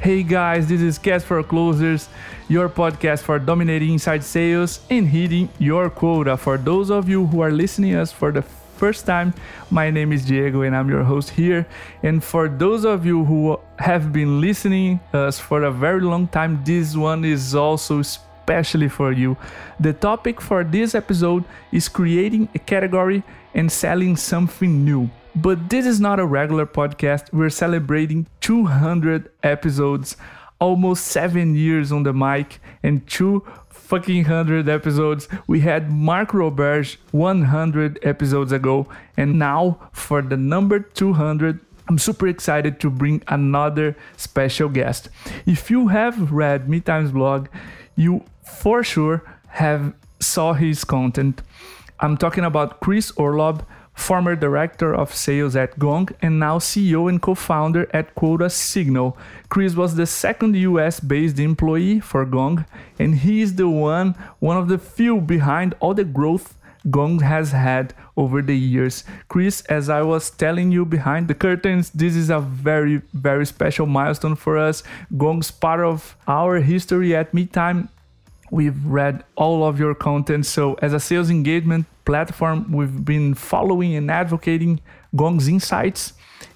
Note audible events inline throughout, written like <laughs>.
Hey guys, this is Cast for Closers, your podcast for dominating inside sales and hitting your quota. For those of you who are listening us for the first time, my name is Diego and I'm your host here. And for those of you who have been listening us for a very long time, this one is also especially for you. The topic for this episode is creating a category and selling something new. But this is not a regular podcast. We're celebrating 200 episodes, almost seven years on the mic, and two fucking hundred episodes. We had Mark Roberge 100 episodes ago, and now for the number 200, I'm super excited to bring another special guest. If you have read Meetime's blog, you for sure have saw his content. I'm talking about Chris Orlob former director of sales at Gong and now CEO and co-founder at Quota Signal. Chris was the second US-based employee for Gong and he is the one one of the few behind all the growth Gong has had over the years. Chris, as I was telling you behind the curtains, this is a very, very special milestone for us. Gong's part of our history at Meetime We've read all of your content. So, as a sales engagement platform, we've been following and advocating Gong's insights.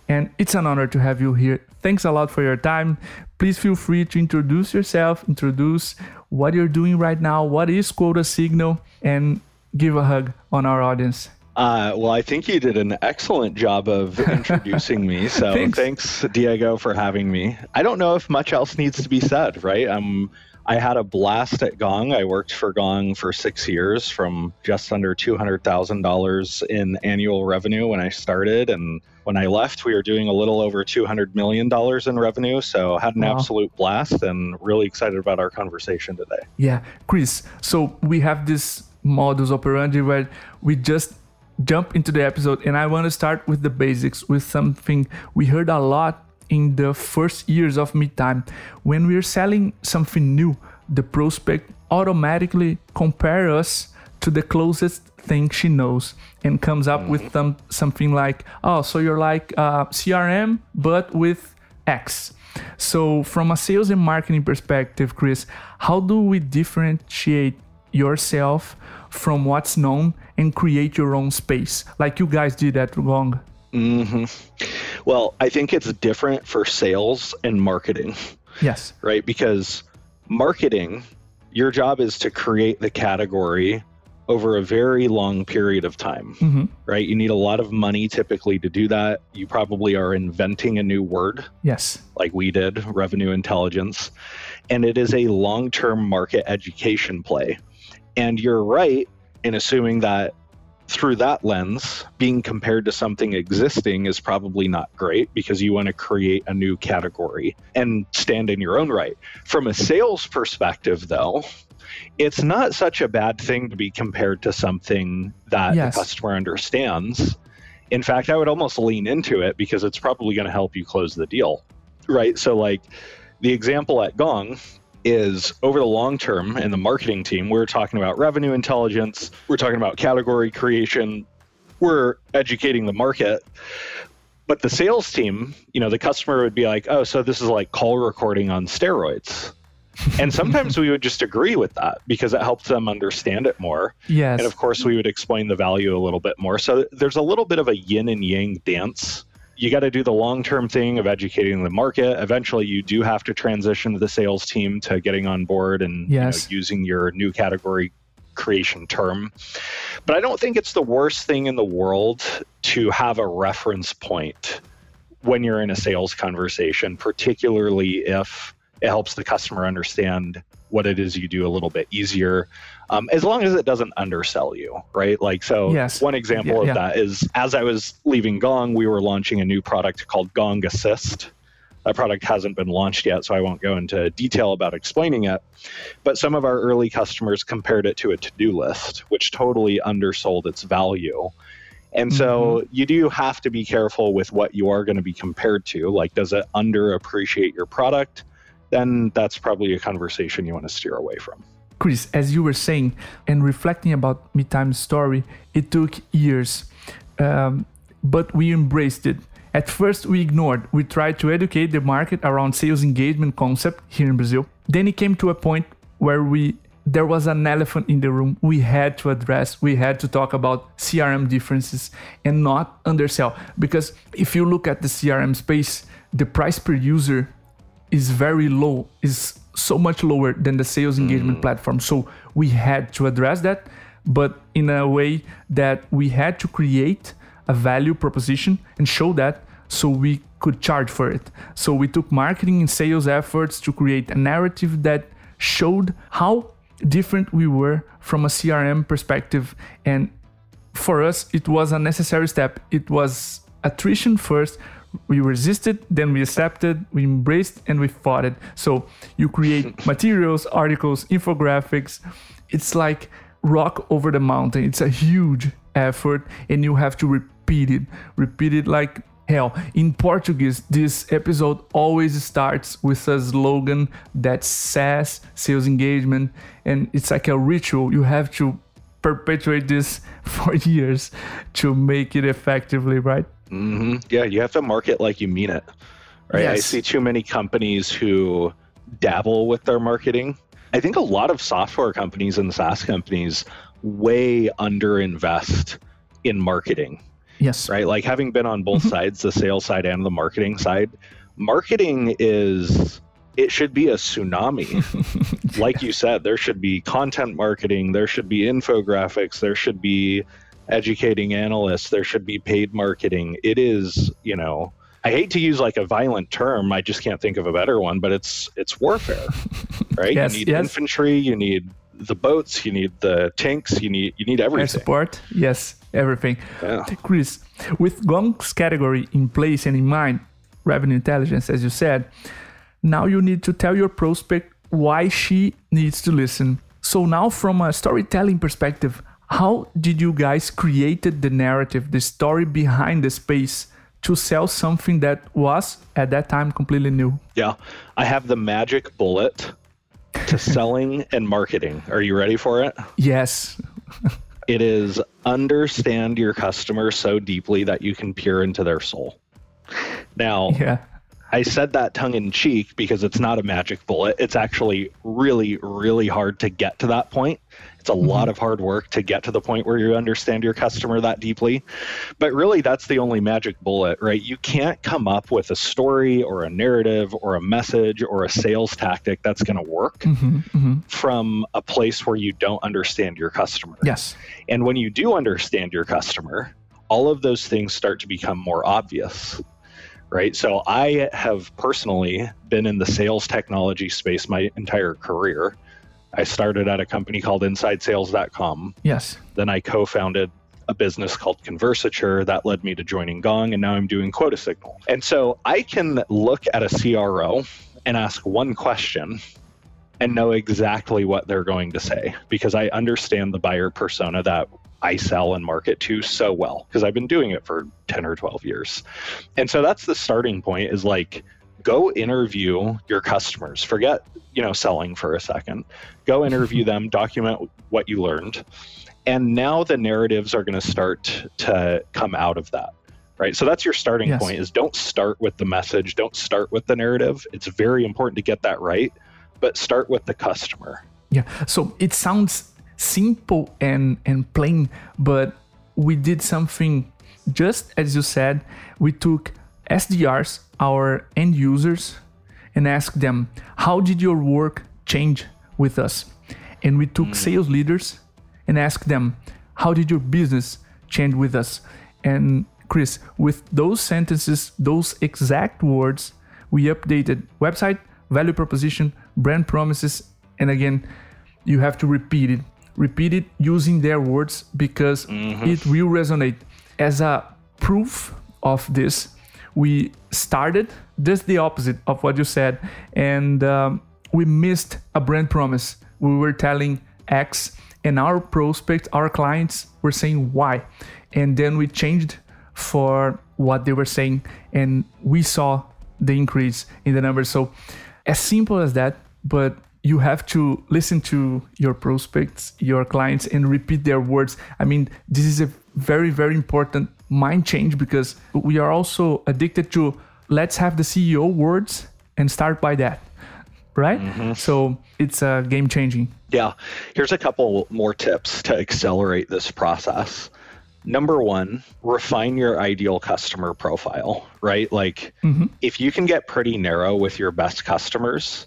And it's an honor to have you here. Thanks a lot for your time. Please feel free to introduce yourself, introduce what you're doing right now, what is Quota Signal, and give a hug on our audience. Uh, well, I think you did an excellent job of <laughs> introducing me. So thanks. thanks. Diego, for having me. I don't know if much else needs to be said, right? I'm I had a blast at Gong. I worked for Gong for six years from just under $200,000 in annual revenue when I started. And when I left, we were doing a little over $200 million in revenue. So had an wow. absolute blast and really excited about our conversation today. Yeah. Chris, so we have this modus operandi where we just jump into the episode and I want to start with the basics with something we heard a lot in the first years of Meetime. When we're selling something new, the prospect automatically compare us to the closest thing she knows and comes up with mm-hmm. some, something like, oh, so you're like uh, CRM, but with X. So, from a sales and marketing perspective, Chris, how do we differentiate yourself from what's known and create your own space, like you guys did at Gong? Mm-hmm. Well, I think it's different for sales and marketing. Yes. Right? Because marketing, your job is to create the category over a very long period of time, mm-hmm. right? You need a lot of money typically to do that. You probably are inventing a new word. Yes. Like we did, revenue intelligence. And it is a long term market education play. And you're right in assuming that through that lens, being compared to something existing is probably not great because you want to create a new category and stand in your own right. From a sales perspective, though, it's not such a bad thing to be compared to something that yes. the customer understands. In fact, I would almost lean into it because it's probably going to help you close the deal. Right. So, like the example at Gong, is over the long term in the marketing team, we're talking about revenue intelligence, we're talking about category creation, we're educating the market. But the sales team, you know, the customer would be like, oh, so this is like call recording on steroids. and sometimes we would just agree with that because it helps them understand it more. Yes. And of course, we would explain the value a little bit more. So there's a little bit of a yin and yang dance you got to do the long term thing of educating the market. Eventually, you do have to transition the sales team to getting on board and yes. you know, using your new category creation term. But I don't think it's the worst thing in the world to have a reference point when you're in a sales conversation, particularly if it helps the customer understand what it is you do a little bit easier um, as long as it doesn't undersell you right like so yes. one example yeah, of yeah. that is as i was leaving gong we were launching a new product called gong assist that product hasn't been launched yet so i won't go into detail about explaining it but some of our early customers compared it to a to-do list which totally undersold its value and so mm-hmm. you do have to be careful with what you are going to be compared to. Like, does it underappreciate your product? Then that's probably a conversation you want to steer away from. Chris, as you were saying and reflecting about Meetime's story, it took years, um, but we embraced it At first, we ignored. We tried to educate the market around sales engagement concept here in Brazil. Then it came to a point where we there was an elephant in the room we had to address. We had to talk about CRM differences and not undersell. Because if you look at the CRM space, the price per user is very low, is so much lower than the sales engagement mm. platform. So we had to address that, but in a way that we had to create a value proposition and show that so we could charge for it. So we took marketing and sales efforts to create a narrative that showed how different we were from a CRM perspective. And for us, it was a necessary step. It was attrition first. We resisted, then we accepted, we embraced, and we fought it. So you create <laughs> materials, articles, infographics. It's like rock over the mountain. It's a huge effort, and you have to repeat it. Repeat it like hell. In Portuguese, this episode always starts with a slogan that says sales engagement, and it's like a ritual. You have to perpetuate this <laughs> for years to make it effectively, right? Mm-hmm. Yeah, you have to market like you mean it, right? Yes. I see too many companies who dabble with their marketing. I think a lot of software companies and SaaS companies way underinvest in marketing Yes. Right. Like having been on both mm-hmm. sides, the sales side and the marketing side, marketing is it should be a tsunami. <laughs> Like you said, there should be content marketing, there should be infographics, there should be educating analysts, there should be paid marketing. It is, you know, I hate to use like a violent term, I just can't think of a better one, but it's it's warfare. <laughs> Right? yes, you need yes. infantry, you need the boats, you need the tanks, you need you need everything. Air support, yes everything. Yeah. Chris, with Gong's category in place and in mind, revenue intelligence, as you said, now you need to tell your prospect why she needs to listen. So now, from a storytelling perspective, how did you guys created the narrative, the story behind the space to sell something that was at that time completely new? Yeah, I have the magic bullet to <laughs> selling and marketing. Are you ready for it? Yes. It is understand your customer so deeply that you can peer into their soul. Now, yeah. I said that tongue in cheek because it's not a magic bullet. It's actually really, really hard to get to that point. It's a mm-hmm. lot of hard work to get to the point where you understand your customer that deeply. But really, that's the only magic bullet, right? You can't come up with a story or a narrative or a message or a sales tactic that's going to work mm-hmm, mm-hmm. from a place where you don't understand your customer. Yes. And when you do understand your customer, all of those things start to become more obvious right? So I have personally been in the sales technology space my entire career. I started at a company called InsideSales.com. Yes. Then I co founded a business called Conversature that led me to joining Gong, and now I'm doing Quota Signal. And so I can look at a CRO and ask one question and know exactly what they're going to say because I understand the buyer persona that I sell and market to so well because I've been doing it for 10 or 12 years. And so that's the starting point is like go interview your customers. Forget, you know, selling for a second. Go interview <laughs> them, document what you learned. And now the narratives are going to start to come out of that. Right. So that's your starting yes. point is don't start with the message, don't start with the narrative. It's very important to get that right, but start with the customer. Yeah. So it sounds simple and and plain but we did something just as you said we took sdrs our end users and ask them how did your work change with us and we took mm. sales leaders and asked them how did your business change with us and chris with those sentences those exact words we updated website value proposition brand promises and again you have to repeat it repeat it using their words because mm-hmm. it will resonate. As a proof of this, we started just the opposite of what you said, and um, we missed a brand promise. We were telling X, and our prospects, our clients, were saying Y, and then we changed for what they were saying, and we saw the increase in the numbers. So, as simple as that, but you have to listen to your prospects, your clients, and repeat their words. I mean, this is a very, very important mind change because we are also addicted to let's have the CEO words and start by that. Right? Mm-hmm. So it's uh, game changing. Yeah. Here's a couple more tips to accelerate this process. Number one, refine your ideal customer profile, right? Like, mm-hmm. if you can get pretty narrow with your best customers,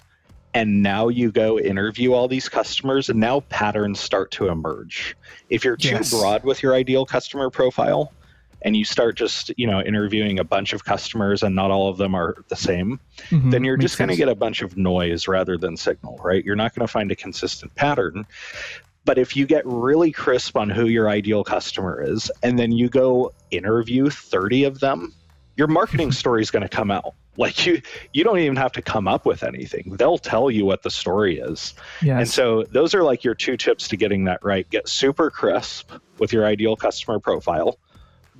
and now you go interview all these customers, and now patterns start to emerge. If you're too yes. broad with your ideal customer profile, and you start just you know interviewing a bunch of customers and not all of them are the same mm-hmm. then you're Makes just going to get a bunch of noise rather than signal right you're not going to find a consistent pattern but if you get really crisp on who your ideal customer is, and then you go interview 30 of them, your marketing <laughs> story is going to come out. Like you, you don't even have to come up with anything. They'll tell you what the story is. Yes. And so those are like your two tips to getting that right. Get super crisp with your ideal customer profile.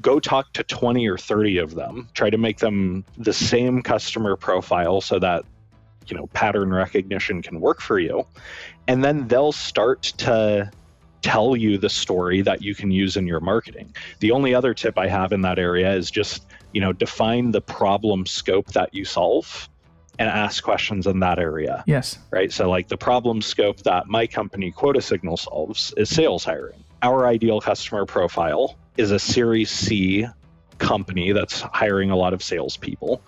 Go talk to 20 or 30 of them. Try to make them the same customer profile so that you know pattern recognition can work for you and then they'll start to tell you the story that you can use in your marketing. The only other tip I have in that area is just, you know, define the problem scope that you solve and ask questions in that area. Yes. Right. So, like the problem scope that my company Quota Signal solves is sales hiring. Our ideal customer profile is a Series C company that's hiring a lot of salespeople.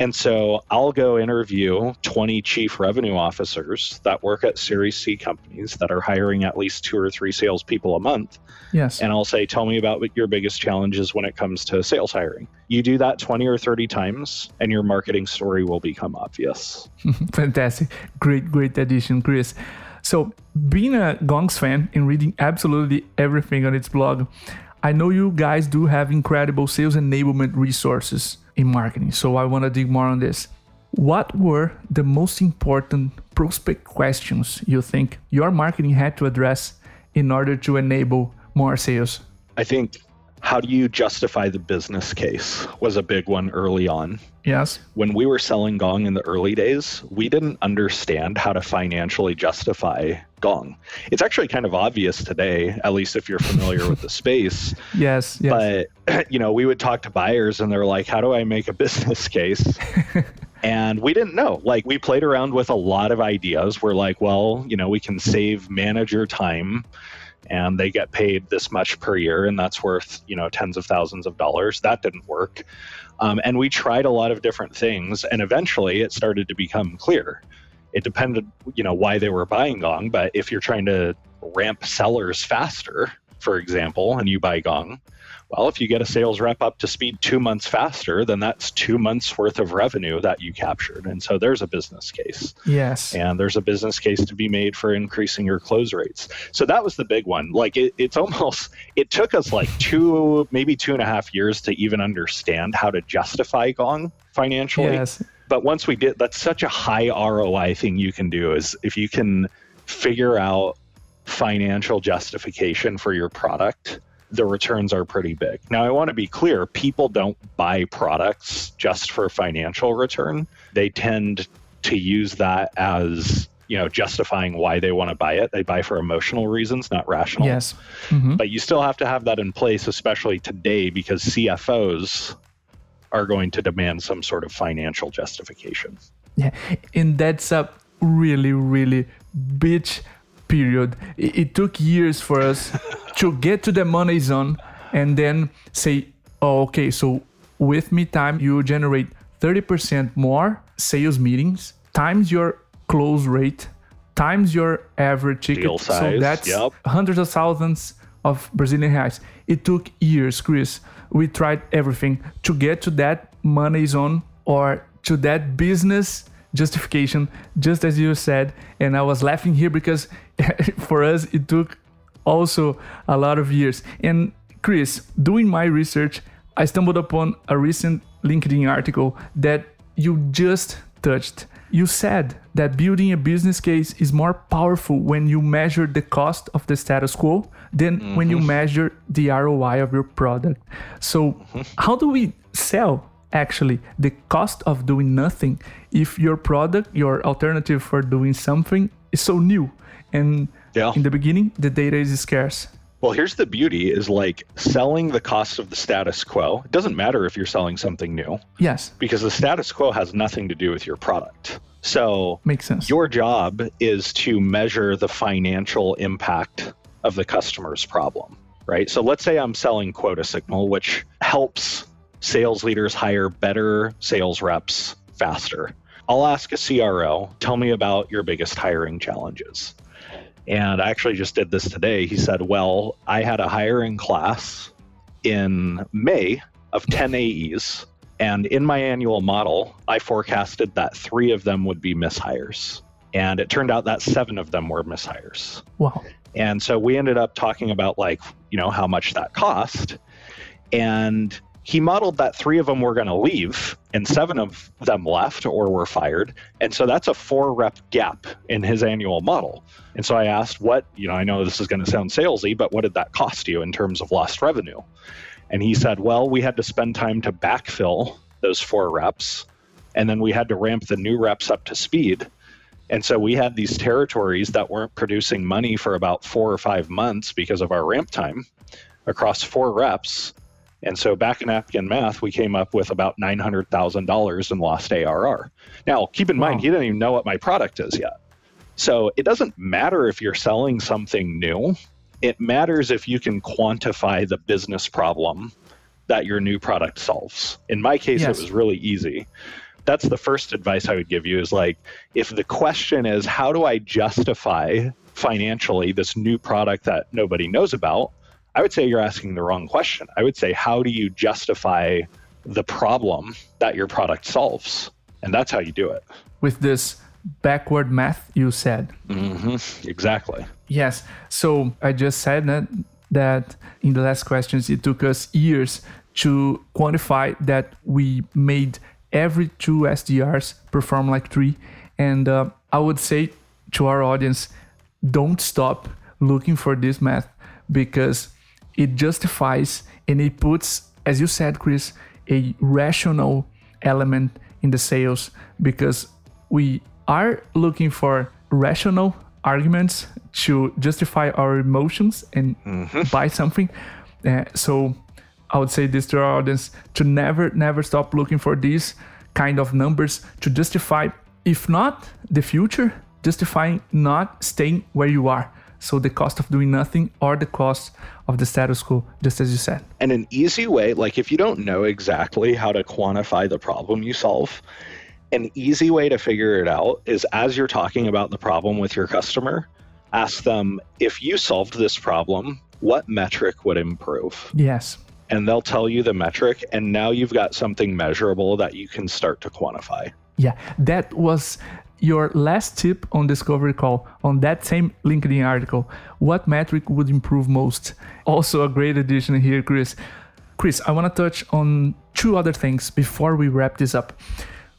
And so I'll go interview 20 chief revenue officers that work at Series C companies that are hiring at least two or three salespeople a month. Yes. And I'll say, tell me about what your biggest challenges when it comes to sales hiring. You do that 20 or 30 times, and your marketing story will become obvious. <laughs> Fantastic. Great, great addition, Chris. So, being a Gongs fan and reading absolutely everything on its blog, I know you guys do have incredible sales enablement resources in marketing. So I want to dig more on this. What were the most important prospect questions you think your marketing had to address in order to enable more sales? I think how do you justify the business case was a big one early on. Yes. When we were selling Gong in the early days, we didn't understand how to financially justify Gong. It's actually kind of obvious today, at least if you're familiar with the <laughs> space. Yes, yes. But, <clears throat> you know, we would talk to buyers and they're like, how do I make a business case? <laughs> and we didn't know. Like, we played around with a lot of ideas. We're like, well, you know, we can save manager time and they get paid this much per year and that's worth you know tens of thousands of dollars. That didn't work. Um, and we tried a lot of different things and eventually it started to become clear. It depended you know why they were buying gong but if you're trying to ramp sellers faster for example and you buy gong well, if you get a sales rep up to speed two months faster, then that's two months worth of revenue that you captured. And so there's a business case. Yes. And there's a business case to be made for increasing your close rates. So that was the big one. Like it, it's almost, it took us like two, maybe two and a half years to even understand how to justify Gong financially. Yes. But once we did, that's such a high ROI thing you can do is if you can figure out financial justification for your product the returns are pretty big. Now, I want to be clear people don't buy products just for financial return. They tend to use that as you know justifying why they want to buy it they buy for emotional reasons not rational yes mm-hmm. but you still have to have that in place especially today because cfos are going to demand some sort of financial justification yeah and that's a really really bitch period. It, it took years for us to get to the money zone and then say, oh, okay, so with Meetime, you generate 30% more sales meetings times your close rate times your average ticket. Deal size, so that's yep. hundreds of thousands of Brazilian reais. It took years, Chris. We tried everything to get to that money zone or to that business justification, just as you said. And I was laughing here because <laughs> for us, it took also a lot of years. And Chris, doing my research, I stumbled upon a recent LinkedIn article that you just touched. You said that building a business case is more powerful when you measure the cost of the status quo than mm-hmm. when you mm-hmm. measure the ROI of your product. So, <laughs> how do we sell actually the cost of doing nothing if your product, your alternative for doing something is so new? And yeah. in the beginning, the data is scarce. Well, here's the beauty is like selling the cost of the status quo. It doesn't matter if you're selling something new Yes, because the status quo has nothing to do with your product. So makes sense. your job is to measure the financial impact of the customer's problem, right? So let's say I'm selling Quota Signal, which helps sales leaders hire better sales reps faster. I'll ask a CRO, tell me about your biggest hiring challenges. And I actually just did this today. He said, Well, I had a hiring class in May of 10 AEs. And in my annual model, I forecasted that three of them would be mishires. And it turned out that seven of them were mishires. wow. And so we ended up talking about like, you know, how much that cost. And he modeled that three of them were going to leave and seven of them left or were fired. And so that's a four rep gap in his annual model. And so I asked, what, you know, I know this is going to sound salesy, but what did that cost you in terms of lost revenue? And he said, well, we had to spend time to backfill those four reps. And then we had to ramp the new reps up to speed. And so we had these territories that weren't producing money for about four or five months because of our ramp time across four reps. And so back in napkin math, we came up with about $900,000 in lost ARR. Now, keep in mind, he didn't even know what my product is yet. So it doesn't matter if you're selling something new, it matters if you can quantify the business problem that your new product solves. In my case, Yes. it was really easy. That's the first advice I would give you is like, if the question is, how do I justify financially this new product that nobody knows about? I would say you're asking the wrong question. I would say, how do you justify the problem that your product solves? And that's how you do it. With this backward math you said. hmm Exactly. Yes. So I just said that that in the last questions it took us years to quantify that we made every two SDRs perform like three. And uh, I would say to our audience, don't stop looking for this math because it justifies and it puts, as you said, Chris, a rational element in the sales because we are looking for rational arguments to justify our emotions and buy something. Uh, so I would say this to our audience to never, never stop looking for these kind of numbers to justify, if not the future, justifying not staying where you are. So the cost of doing nothing or the cost of the status quo, just as you said. And an easy way, like if you don't know exactly how to quantify the problem you solve, an easy way to figure it out is as you're talking about the problem with your customer, ask them if you solved this problem, what metric would improve? Yes. And they'll tell you the metric, and now you've got something measurable that you can start to quantify. Yeah, that was your last tip on Discovery Call on that same LinkedIn article. What metric would improve most? Also, a great addition here, Chris. Chris, I want to touch on two other things before we wrap this up.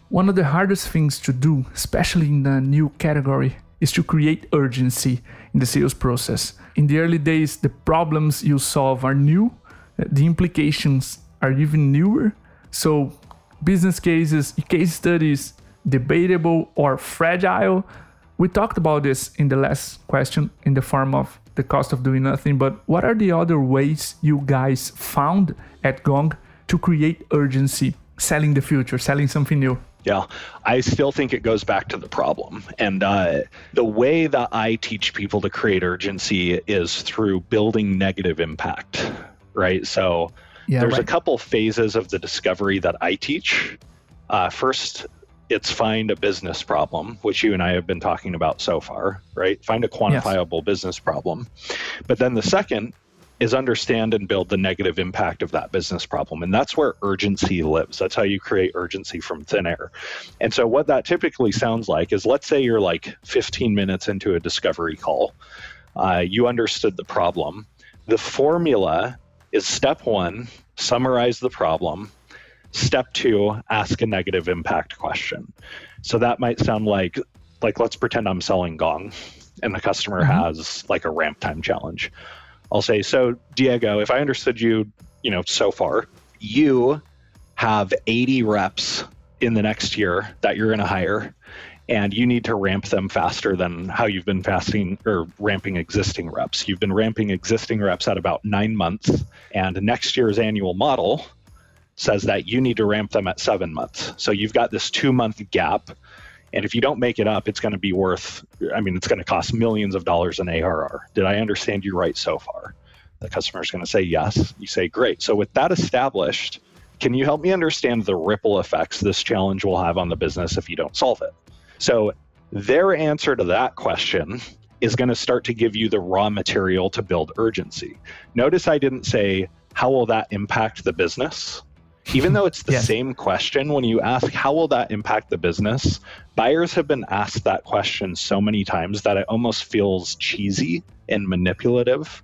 One of the hardest things to do, especially in the new category, is to create urgency in the sales process. In the early days, the problems you solve are new, the implications are even newer. So, business cases, case studies, debatable or fragile. We talked about this in the last question in the form of the cost of doing nothing, but what are the other ways you guys found at Gong to create urgency, selling the future, selling something new? Yeah, I still think it goes back to the problem. And uh, the way that I teach people to create urgency is through building negative impact, right? So Yeah, there's a couple phases of the discovery that I teach. Uh, first, it's find a business problem, which you and I have been talking about so far, right? Find a quantifiable business problem. But then the second is understand and build the negative impact of that business problem. And that's where urgency lives. That's how you create urgency from thin air. And so, what that typically sounds like is let's say you're like 15 minutes into a discovery call, uh, you understood the problem. The formula is step one, summarize the problem. Step two, ask a negative impact question. So that might sound like, like let's pretend I'm selling Gong, and the customer Mhm. has like a ramp time challenge. I'll say, so Diego, if I understood you, you know, so far, you have 80 reps in the next year that you're going to hire, and you need to ramp them faster than how you've been fasting or ramping existing reps. You've been ramping existing reps at about nine months, and next year's annual model says that you need to ramp them at seven months. So you've got this two month gap. And if you don't make it up, it's going to be worth, I mean, it's going to cost millions of dollars in ARR. Did I understand you right so far? The customer is going to say yes. You say, great. So with that established, can you help me understand the ripple effects this challenge will have on the business if you don't solve it? So their answer to that question is going to start to give you the raw material to build urgency. Notice I didn't say, how will that impact the business? Even though it's the yes. same question, when you ask, how will that impact the business? Buyers have been asked that question so many times that it almost feels cheesy and manipulative.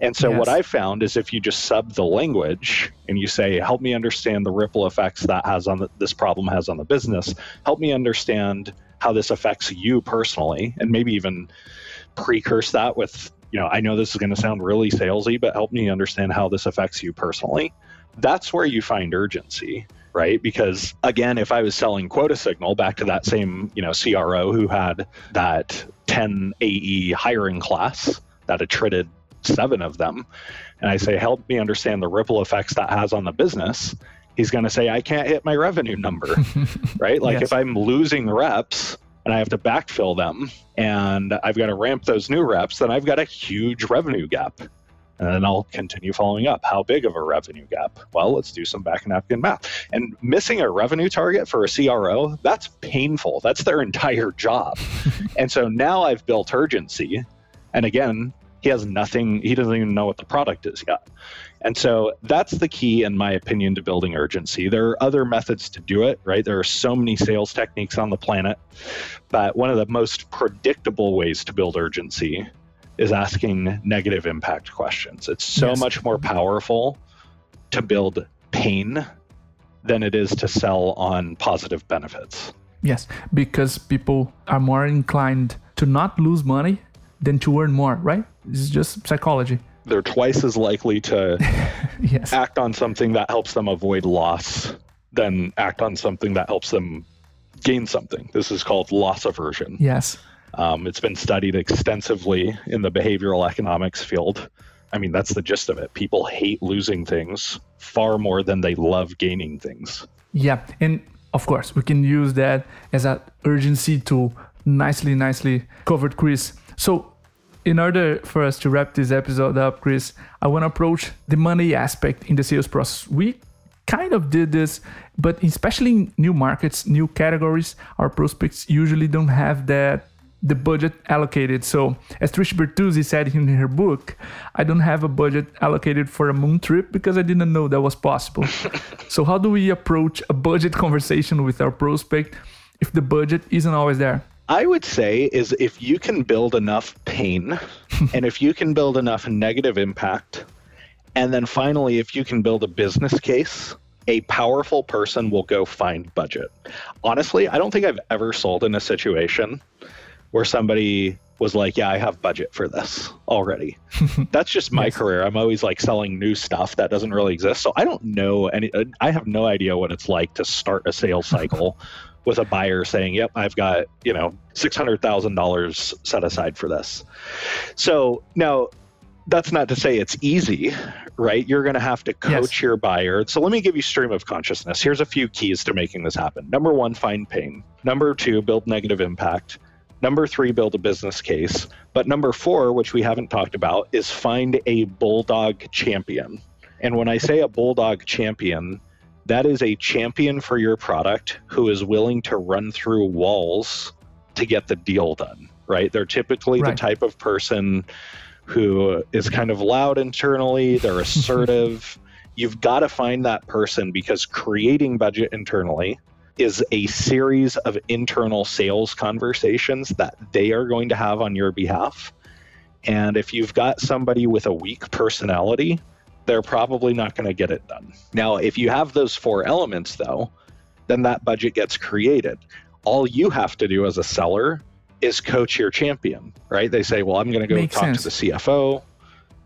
And so, yes. what I found is if you just sub the language and you say, help me understand the ripple effects that has on the, this problem has on the business, help me understand how this affects you personally, and maybe even precurse that with, you know, I know this is going to sound really salesy, but help me understand how this affects you personally. That's where you find urgency right? Because again if i was selling quota signal back to that same you know cro who had that 10 ae hiring class that attrited seven of them and i say help me understand the ripple effects that has on the business he's going to say i can't hit my revenue number <laughs> right? Like yes. if i'm losing reps and i have to backfill them and i've got to ramp those new reps then i've got a huge revenue gap and then I'll continue following up. How big of a revenue gap? Well, let's do some back and napkin math. And missing a revenue target for a CRO, that's painful. That's their <laughs> entire job. <laughs> and so now I've built urgency. And again, he has nothing, he doesn't even know what the product is yet. And so that's the key, in my opinion, to building urgency. There are other methods to do it, right? There are so many sales techniques on the planet. But one of the most predictable ways to build urgency is asking negative impact questions. It's so yes. much more powerful to build pain than it is to sell on positive benefits. Yes, because people are more inclined to not lose money than to earn more, right? It's just psychology. They're twice as likely to <laughs> yes. act on something that helps them avoid loss than act on something that helps them gain something. This is called loss aversion. Yes. Um, it's been studied extensively in the behavioral economics field. I mean, that's the gist of it. People hate losing things far more than they love gaining things. Yeah. And of course, we can use that as an urgency tool. Nicely, nicely covered, Chris. So, in order for us to wrap this episode up, Chris, I want to approach the money aspect in the sales process. We kind of did this, but especially in new markets, new categories, our prospects usually don't have that the budget allocated. So, as Trish Bertuzzi said in her book, I don't have a budget allocated for a moon trip because I didn't know that was possible. <laughs> so, how do we approach a budget conversation with our prospect if the budget isn't always there? I would say is if you can build enough pain <laughs> and if you can build enough negative impact and then finally if you can build a business case a powerful person will go find budget. Honestly, I don't think I've ever sold in a situation where somebody was like, "Yeah, I have budget for this already." <laughs> That's just my yes. career. I'm always like selling new stuff that doesn't really exist. So I don't know any. Uh, I have no idea what it's like to start a sales cycle <laughs> with a buyer saying, "Yep, I've got you know six hundred thousand dollars set aside for this." So now, that's not to say it's easy, right? You're going to have to coach yes. your buyer. So let me give you stream of consciousness. Here's a few keys to making this happen. Number one, find pain. Number two, build negative impact. Number three, build a business case. But number four, which we haven't talked about, is find a bulldog champion. And when I say a bulldog champion, that is a champion for your product who is willing to run through walls to get the deal done, right? They're typically right. the type of person who is kind of loud internally, they're <laughs> assertive. You've got to find that person because creating budget internally is a series of internal sales conversations that they are going to have on your behalf. And if you've got somebody with a weak personality, they're probably not going to get it done. Now, if you have those four elements, though, then that budget gets created. All you have to do as a seller is coach your champion, right? They say, well, I'm going to go Makes talk sense. to the CFO.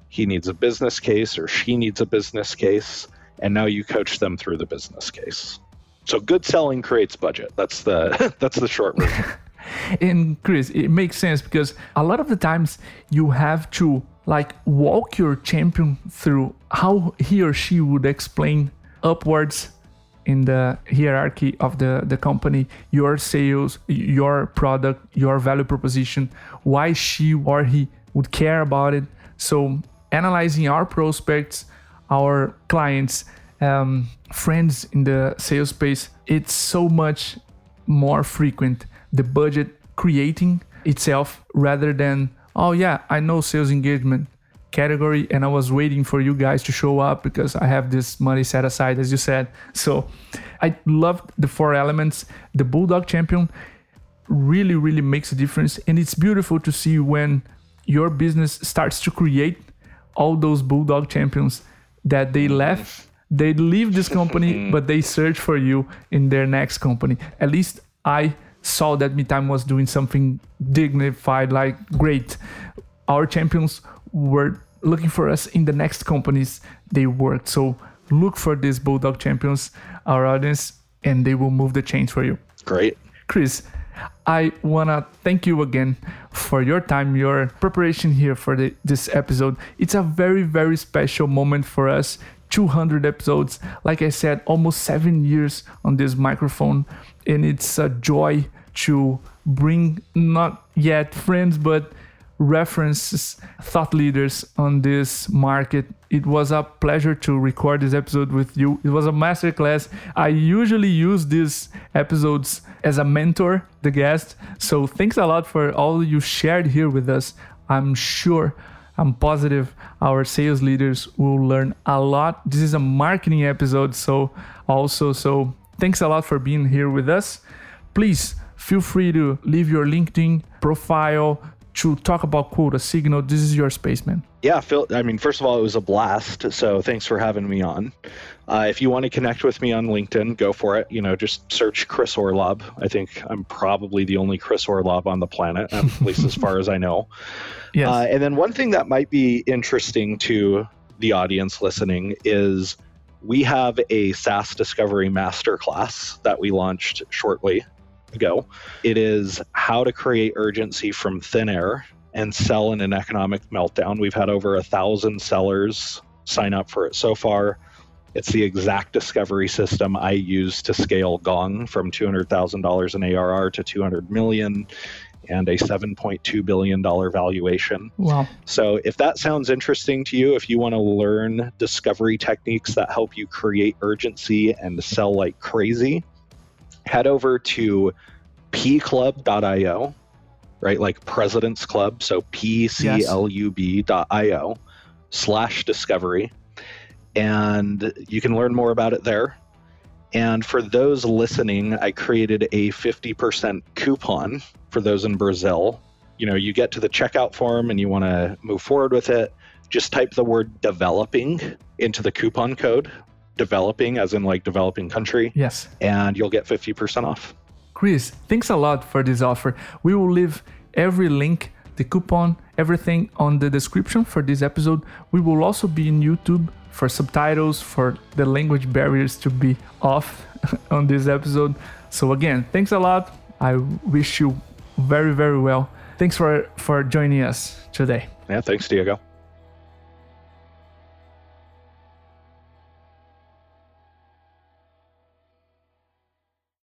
He needs a business case or she needs a business case. And now you coach them through the business case. So good selling creates budget. That's the <laughs> that's the short version. <laughs> and Chris, it makes sense because a lot of the times you have to like walk your champion through how he or she would explain upwards in the hierarchy of the, the company your sales your product your value proposition why she or he would care about it so analyzing our prospects our clients um, friends in the sales space it's so much more frequent the budget creating itself rather than oh yeah i know sales engagement category and I was waiting for you guys to show up because I have this money set aside as you said. So I love the four elements. The Bulldog champion really really makes a difference and it's beautiful to see when your business starts to create all those Bulldog champions that they left they leave this <laughs> company mm. but they search for you in their next company. At least I saw that Meetime was doing something dignified like great our champions were looking for us in the next companies they worked. So look for these Bulldog champions, our audience, and they will move the chains for you. Great. Chris, I want to thank you again for your time, your preparation here for the, this episode. It's a very, very special moment for us. 200 episodes, like I said, almost seven years on this microphone, and it's a joy to bring not yet friends, but references thought leaders on this market. It was a pleasure to record this episode with you. It was a masterclass. I usually use these episodes as a mentor, the guest. So thanks a lot for all you shared here with us. I'm sure, I'm positive our sales leaders will learn a lot. This is a marketing episode, so also, so thanks a lot for being here with us. Please feel free to leave your LinkedIn profile, to talk about quota signal. This is your space, man. Yeah, Phil. I mean, first of all, it was a blast. So thanks for having me on. Uh, if you want to connect with me on LinkedIn, go for it. You know, just search Chris Orlob. I think I'm probably the only Chris Orlob on the planet, at <laughs> least as far as I know. Yes. Uh, and then one thing that might be interesting to the audience listening is we have a SaaS Discovery Masterclass that we launched shortly ago. It is how to create urgency from thin air and sell in an economic meltdown. We've had over a thousand sellers sign up for it so far. It's the exact discovery system I use to scale Gong from $200,000 in ARR to 200 million and a $7.2 billion valuation. Wow. So, if that sounds interesting to you, if you want to learn discovery techniques that help you create urgency and sell like crazy, head over to pclub.io, right? Like President's Club. So pclub.io slash discovery. And you can learn more about it there. And for those listening, I created a 50% coupon for those in Brazil. You know, you get to the checkout form and you want to move forward with it. Just type the word developing into the coupon code developing, as in like developing country. Yes. And you'll get 50% off. Chris, thanks a lot for this offer. We will leave every link, the coupon, everything on the description for this episode. We will also be in YouTube for subtitles, for the language barriers to be off <laughs> on this episode. So again, thanks a lot. I wish you very, very well. Thanks for for joining us today. Yeah, thanks, Diego.